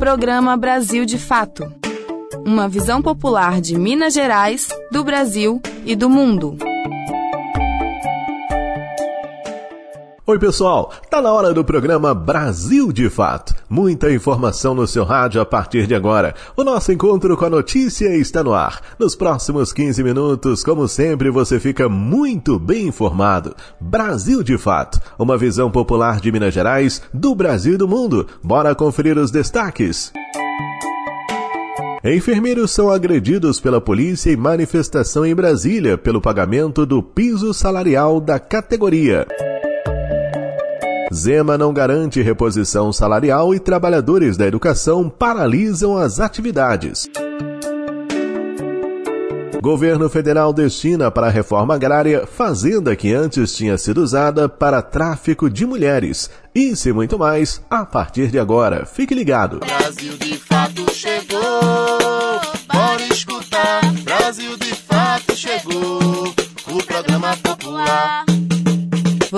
Programa Brasil de Fato. Uma visão popular de Minas Gerais, do Brasil e do mundo. Oi, pessoal! Tá na hora do programa Brasil de Fato. Muita informação no seu rádio a partir de agora. O nosso encontro com a notícia está no ar. Nos próximos 15 minutos, como sempre, você fica muito bem informado. Brasil de Fato, uma visão popular de Minas Gerais, do Brasil e do mundo. Bora conferir os destaques. Enfermeiros são agredidos pela polícia em manifestação em Brasília pelo pagamento do piso salarial da categoria. Zema não garante reposição salarial e trabalhadores da educação paralisam as atividades. Governo federal destina para a reforma agrária fazenda que antes tinha sido usada para tráfico de mulheres. Isso e muito mais a partir de agora. Fique ligado. Brasil de fato chegou.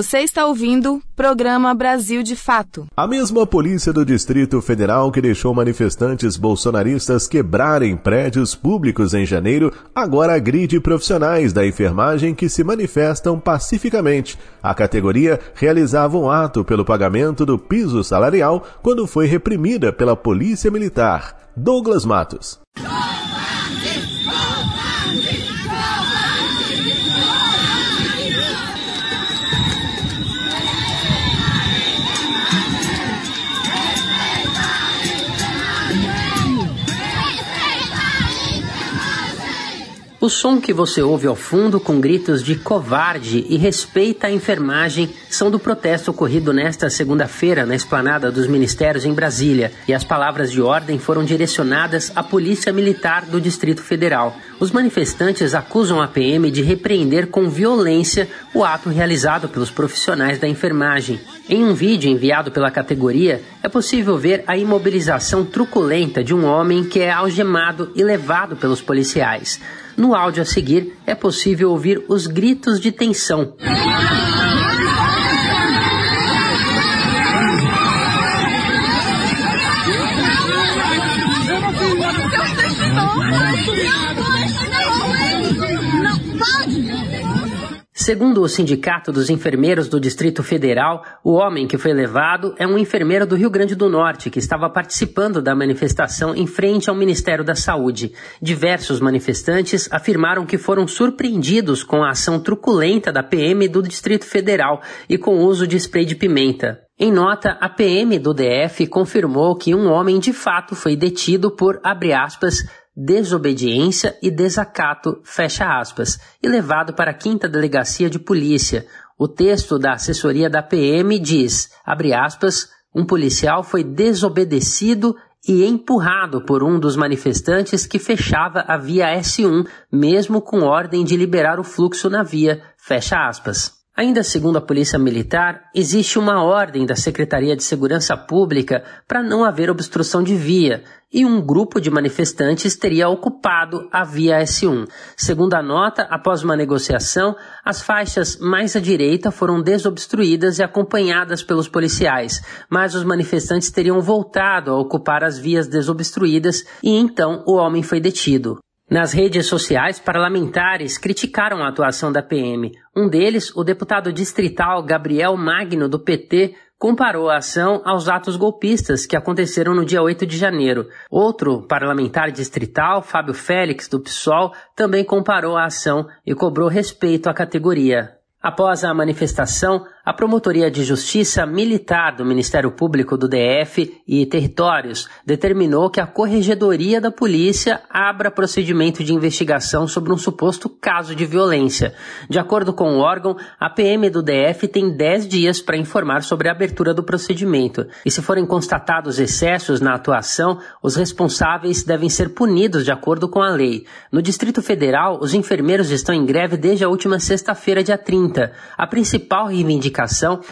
Você está ouvindo Programa Brasil de Fato. A mesma polícia do Distrito Federal que deixou manifestantes bolsonaristas quebrarem prédios públicos em janeiro, agora agride profissionais da enfermagem que se manifestam pacificamente. A categoria realizava um ato pelo pagamento do piso salarial quando foi reprimida pela Polícia Militar. Douglas Matos. O som que você ouve ao fundo com gritos de covarde e respeita a enfermagem são do protesto ocorrido nesta segunda-feira na esplanada dos ministérios em Brasília, e as palavras de ordem foram direcionadas à Polícia Militar do Distrito Federal. Os manifestantes acusam a PM de repreender com violência o ato realizado pelos profissionais da enfermagem. Em um vídeo enviado pela categoria, é possível ver a imobilização truculenta de um homem que é algemado e levado pelos policiais. No áudio a seguir, é possível ouvir os gritos de tensão. Segundo o Sindicato dos Enfermeiros do Distrito Federal, o homem que foi levado é um enfermeiro do Rio Grande do Norte que estava participando da manifestação em frente ao Ministério da Saúde. Diversos manifestantes afirmaram que foram surpreendidos com a ação truculenta da PM do Distrito Federal e com o uso de spray de pimenta. Em nota, a PM do DF confirmou que um homem de fato foi detido por, abre aspas, desobediência e desacato, fecha aspas, e levado para a quinta delegacia de polícia. O texto da assessoria da PM diz, abre aspas, um policial foi desobedecido e empurrado por um dos manifestantes que fechava a via S1, mesmo com ordem de liberar o fluxo na via, fecha aspas. Ainda segundo a Polícia Militar, existe uma ordem da Secretaria de Segurança Pública para não haver obstrução de via, e um grupo de manifestantes teria ocupado a via S1. Segundo a nota, após uma negociação, as faixas mais à direita foram desobstruídas e acompanhadas pelos policiais, mas os manifestantes teriam voltado a ocupar as vias desobstruídas e então o homem foi detido. Nas redes sociais, parlamentares criticaram a atuação da PM. Um deles, o deputado distrital Gabriel Magno, do PT, comparou a ação aos atos golpistas que aconteceram no dia 8 de janeiro. Outro parlamentar distrital, Fábio Félix, do PSOL, também comparou a ação e cobrou respeito à categoria. Após a manifestação, a Promotoria de Justiça Militar do Ministério Público do DF e Territórios determinou que a Corregedoria da Polícia abra procedimento de investigação sobre um suposto caso de violência. De acordo com o órgão, a PM do DF tem 10 dias para informar sobre a abertura do procedimento. E se forem constatados excessos na atuação, os responsáveis devem ser punidos de acordo com a lei. No Distrito Federal, os enfermeiros estão em greve desde a última sexta-feira, dia 30. A principal reivindicação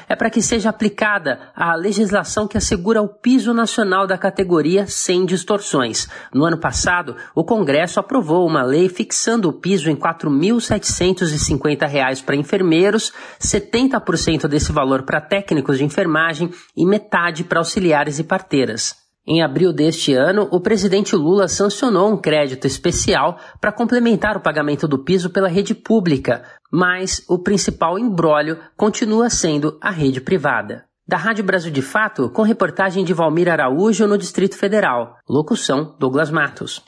é para que seja aplicada a legislação que assegura o piso nacional da categoria sem distorções. No ano passado, o Congresso aprovou uma lei fixando o piso em R$ 4.750 para enfermeiros, 70% desse valor para técnicos de enfermagem e metade para auxiliares e parteiras. Em abril deste ano, o presidente Lula sancionou um crédito especial para complementar o pagamento do piso pela rede pública, mas o principal embrólio continua sendo a rede privada. Da Rádio Brasil de Fato, com reportagem de Valmir Araújo no Distrito Federal. Locução: Douglas Matos.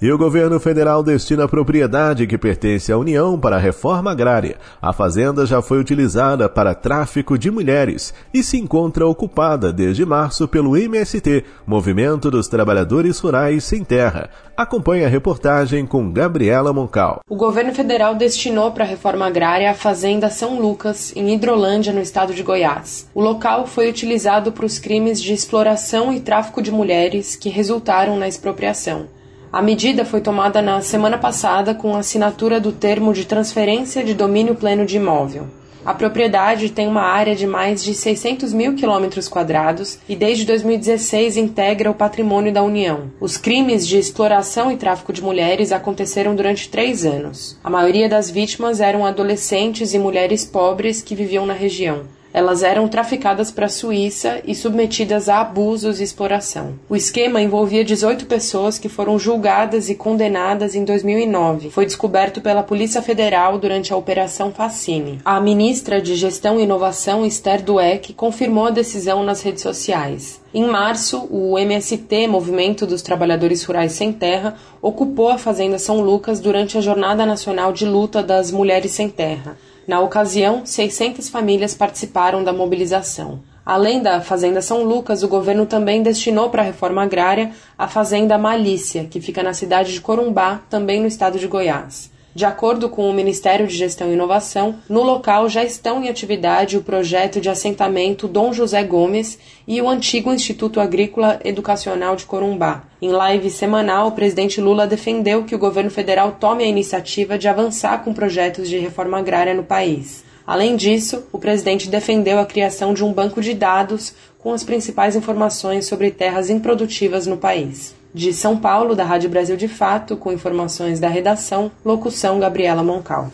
E o governo federal destina a propriedade que pertence à União para a reforma agrária. A fazenda já foi utilizada para tráfico de mulheres e se encontra ocupada desde março pelo MST, Movimento dos Trabalhadores Rurais Sem Terra. Acompanhe a reportagem com Gabriela Moncal. O governo federal destinou para a reforma agrária a fazenda São Lucas, em Hidrolândia, no estado de Goiás. O local foi utilizado para os crimes de exploração e tráfico de mulheres que resultaram na expropriação. A medida foi tomada na semana passada com a assinatura do termo de transferência de domínio pleno de imóvel. A propriedade tem uma área de mais de 600 mil quilômetros quadrados e desde 2016 integra o patrimônio da União. Os crimes de exploração e tráfico de mulheres aconteceram durante três anos. A maioria das vítimas eram adolescentes e mulheres pobres que viviam na região. Elas eram traficadas para a Suíça e submetidas a abusos e exploração. O esquema envolvia 18 pessoas que foram julgadas e condenadas em 2009. Foi descoberto pela Polícia Federal durante a Operação Facine. A ministra de Gestão e Inovação, Esther Dweck, confirmou a decisão nas redes sociais. Em março, o MST, Movimento dos Trabalhadores Rurais Sem Terra, ocupou a Fazenda São Lucas durante a Jornada Nacional de Luta das Mulheres Sem Terra. Na ocasião, 600 famílias participaram da mobilização. Além da Fazenda São Lucas, o governo também destinou para a reforma agrária a Fazenda Malícia, que fica na cidade de Corumbá, também no estado de Goiás. De acordo com o Ministério de Gestão e Inovação, no local já estão em atividade o projeto de assentamento Dom José Gomes e o antigo Instituto Agrícola Educacional de Corumbá. Em live semanal, o presidente Lula defendeu que o governo federal tome a iniciativa de avançar com projetos de reforma agrária no país. Além disso, o presidente defendeu a criação de um banco de dados com as principais informações sobre terras improdutivas no país. De São Paulo, da Rádio Brasil de Fato, com informações da redação, locução Gabriela Moncal.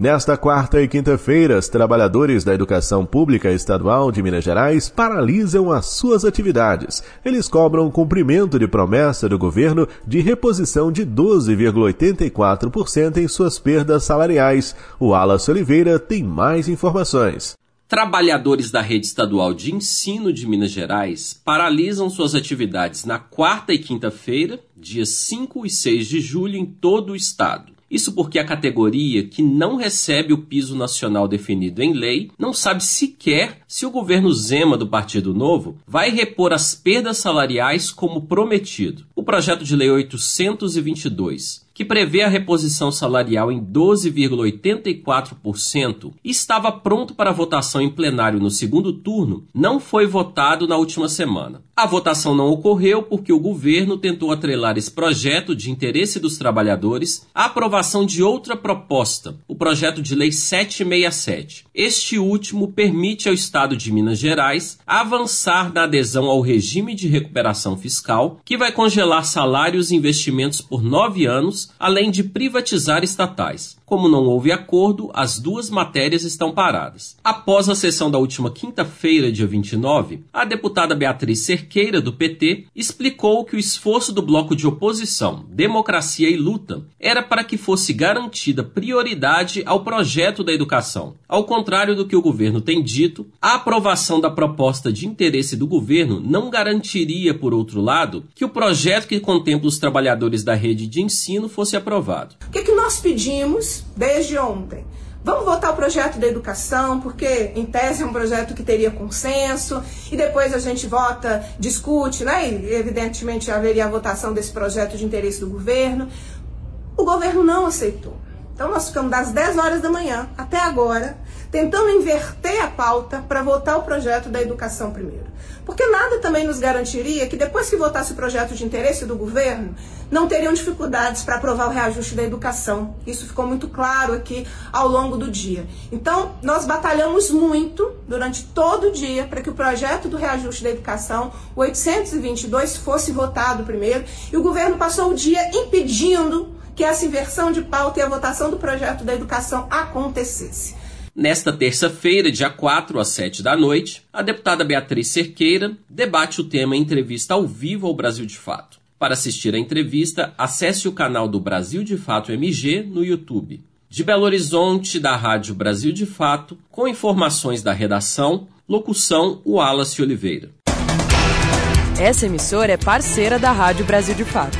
Nesta quarta e quinta-feira, os trabalhadores da educação pública estadual de Minas Gerais paralisam as suas atividades. Eles cobram cumprimento de promessa do governo de reposição de 12,84% em suas perdas salariais. O Alas Oliveira tem mais informações. Trabalhadores da rede estadual de ensino de Minas Gerais paralisam suas atividades na quarta e quinta-feira, dias 5 e 6 de julho, em todo o estado. Isso porque a categoria que não recebe o piso nacional definido em lei não sabe sequer se o governo Zema do Partido Novo vai repor as perdas salariais como prometido. O projeto de lei 822 que prevê a reposição salarial em 12,84%, estava pronto para votação em plenário no segundo turno, não foi votado na última semana. A votação não ocorreu porque o governo tentou atrelar esse projeto de interesse dos trabalhadores à aprovação de outra proposta, o projeto de lei 767. Este último permite ao Estado de Minas Gerais avançar na adesão ao regime de recuperação fiscal, que vai congelar salários e investimentos por nove anos além de privatizar estatais. Como não houve acordo, as duas matérias estão paradas. Após a sessão da última quinta-feira, dia 29, a deputada Beatriz Cerqueira, do PT, explicou que o esforço do bloco de oposição, Democracia e Luta, era para que fosse garantida prioridade ao projeto da educação. Ao contrário do que o governo tem dito, a aprovação da proposta de interesse do governo não garantiria, por outro lado, que o projeto que contempla os trabalhadores da rede de ensino fosse aprovado. O que, que nós pedimos desde ontem. Vamos votar o projeto da educação, porque em tese é um projeto que teria consenso, e depois a gente vota, discute, né? E evidentemente haveria a votação desse projeto de interesse do governo. O governo não aceitou. Então nós ficamos das 10 horas da manhã até agora tentando inverter a pauta para votar o projeto da educação primeiro. Porque nada também nos garantiria que depois que votasse o projeto de interesse do governo, não teriam dificuldades para aprovar o reajuste da educação. Isso ficou muito claro aqui ao longo do dia. Então, nós batalhamos muito durante todo o dia para que o projeto do reajuste da educação, o 822, fosse votado primeiro, e o governo passou o dia impedindo que essa inversão de pauta e a votação do projeto da educação acontecesse. Nesta terça-feira, dia 4 às 7 da noite, a deputada Beatriz Cerqueira debate o tema em entrevista ao vivo ao Brasil de Fato. Para assistir a entrevista, acesse o canal do Brasil de Fato MG no YouTube. De Belo Horizonte, da Rádio Brasil de Fato, com informações da redação, locução Wallace Oliveira. Essa emissora é parceira da Rádio Brasil de Fato.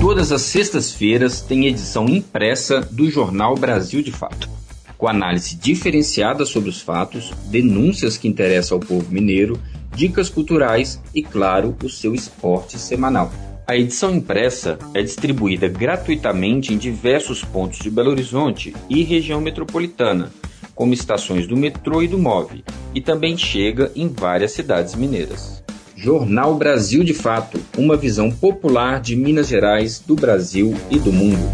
Todas as sextas-feiras tem edição impressa do jornal Brasil de Fato, com análise diferenciada sobre os fatos, denúncias que interessam ao povo mineiro, dicas culturais e, claro, o seu esporte semanal. A edição impressa é distribuída gratuitamente em diversos pontos de Belo Horizonte e região metropolitana, como estações do metrô e do MOVE, e também chega em várias cidades mineiras. Jornal Brasil de Fato uma visão popular de Minas Gerais, do Brasil e do mundo.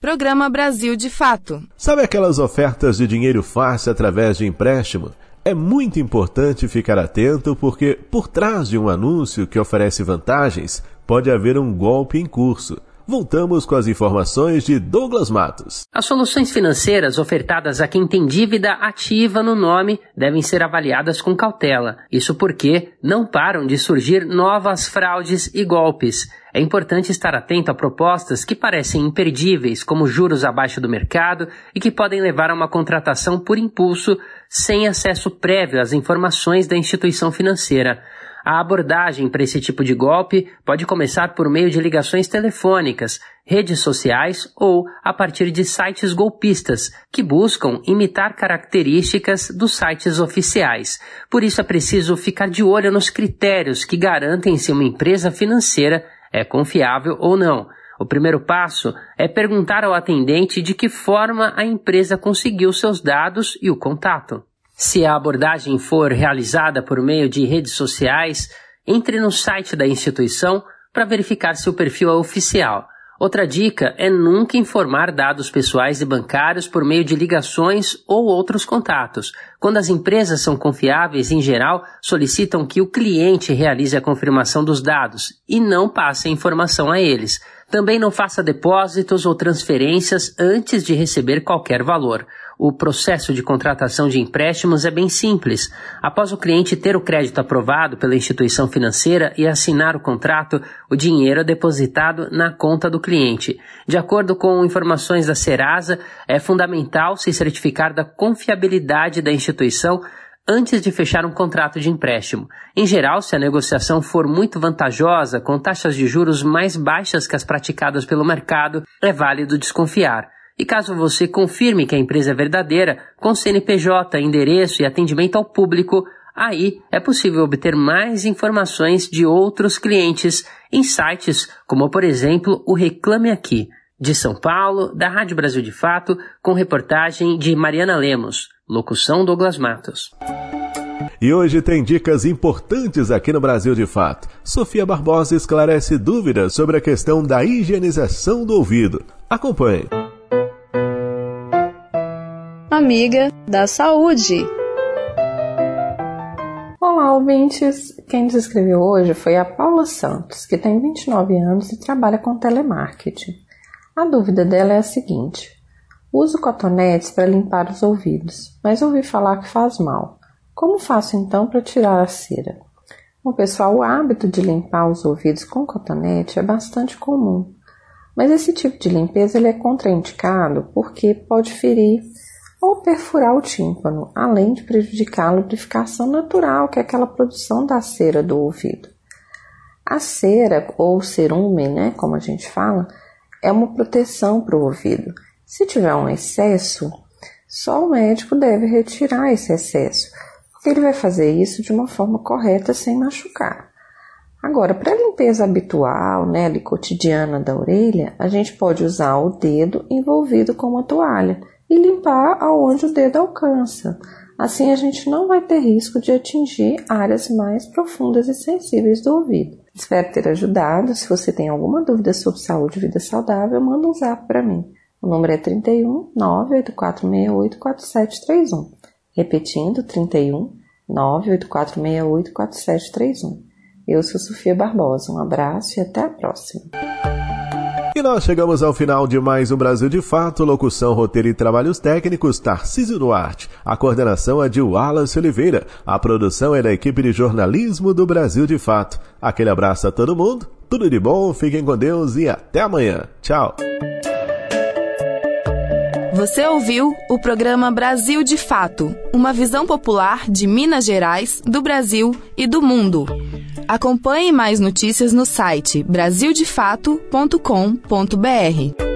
Programa Brasil de Fato. Sabe aquelas ofertas de dinheiro fácil através de empréstimo? É muito importante ficar atento porque, por trás de um anúncio que oferece vantagens, pode haver um golpe em curso. Voltamos com as informações de Douglas Matos. As soluções financeiras ofertadas a quem tem dívida ativa no nome devem ser avaliadas com cautela. Isso porque não param de surgir novas fraudes e golpes. É importante estar atento a propostas que parecem imperdíveis, como juros abaixo do mercado e que podem levar a uma contratação por impulso sem acesso prévio às informações da instituição financeira. A abordagem para esse tipo de golpe pode começar por meio de ligações telefônicas, redes sociais ou a partir de sites golpistas que buscam imitar características dos sites oficiais. Por isso é preciso ficar de olho nos critérios que garantem se uma empresa financeira é confiável ou não. O primeiro passo é perguntar ao atendente de que forma a empresa conseguiu seus dados e o contato. Se a abordagem for realizada por meio de redes sociais, entre no site da instituição para verificar se o perfil é oficial. Outra dica é nunca informar dados pessoais e bancários por meio de ligações ou outros contatos. Quando as empresas são confiáveis, em geral, solicitam que o cliente realize a confirmação dos dados e não passe a informação a eles. Também não faça depósitos ou transferências antes de receber qualquer valor. O processo de contratação de empréstimos é bem simples. Após o cliente ter o crédito aprovado pela instituição financeira e assinar o contrato, o dinheiro é depositado na conta do cliente. De acordo com informações da Serasa, é fundamental se certificar da confiabilidade da instituição antes de fechar um contrato de empréstimo. Em geral, se a negociação for muito vantajosa, com taxas de juros mais baixas que as praticadas pelo mercado, é válido desconfiar. E caso você confirme que a empresa é verdadeira, com CNPJ, endereço e atendimento ao público, aí é possível obter mais informações de outros clientes em sites como, por exemplo, o Reclame Aqui, de São Paulo, da Rádio Brasil de Fato, com reportagem de Mariana Lemos, locução Douglas Matos. E hoje tem dicas importantes aqui no Brasil de Fato. Sofia Barbosa esclarece dúvidas sobre a questão da higienização do ouvido. Acompanhe amiga da saúde. Olá, ouvintes! Quem nos escreveu hoje foi a Paula Santos, que tem 29 anos e trabalha com telemarketing. A dúvida dela é a seguinte: uso cotonetes para limpar os ouvidos, mas ouvi falar que faz mal. Como faço então para tirar a cera? Bom, pessoal, o hábito de limpar os ouvidos com cotonete é bastante comum, mas esse tipo de limpeza ele é contraindicado porque pode ferir ou perfurar o tímpano, além de prejudicar a lubrificação natural, que é aquela produção da cera do ouvido. A cera, ou cerume, né, como a gente fala, é uma proteção para o ouvido. Se tiver um excesso, só o médico deve retirar esse excesso, porque ele vai fazer isso de uma forma correta sem machucar. Agora, para a limpeza habitual, né, ali, cotidiana da orelha, a gente pode usar o dedo envolvido com uma toalha e limpar aonde o dedo alcança. Assim a gente não vai ter risco de atingir áreas mais profundas e sensíveis do ouvido. Espero ter ajudado. Se você tem alguma dúvida sobre saúde e vida saudável, manda um zap para mim. O número é 31 98468 4731. Repetindo, 31 98468 4731. Eu sou Sofia Barbosa. Um abraço e até a próxima. E nós chegamos ao final de mais um Brasil de Fato, locução, roteiro e trabalhos técnicos, Tarcísio Duarte. A coordenação é de Wallace Oliveira. A produção é da equipe de jornalismo do Brasil de Fato. Aquele abraço a todo mundo, tudo de bom, fiquem com Deus e até amanhã. Tchau. Você ouviu o programa Brasil de Fato, uma visão popular de Minas Gerais, do Brasil e do mundo. Acompanhe mais notícias no site brasildefato.com.br.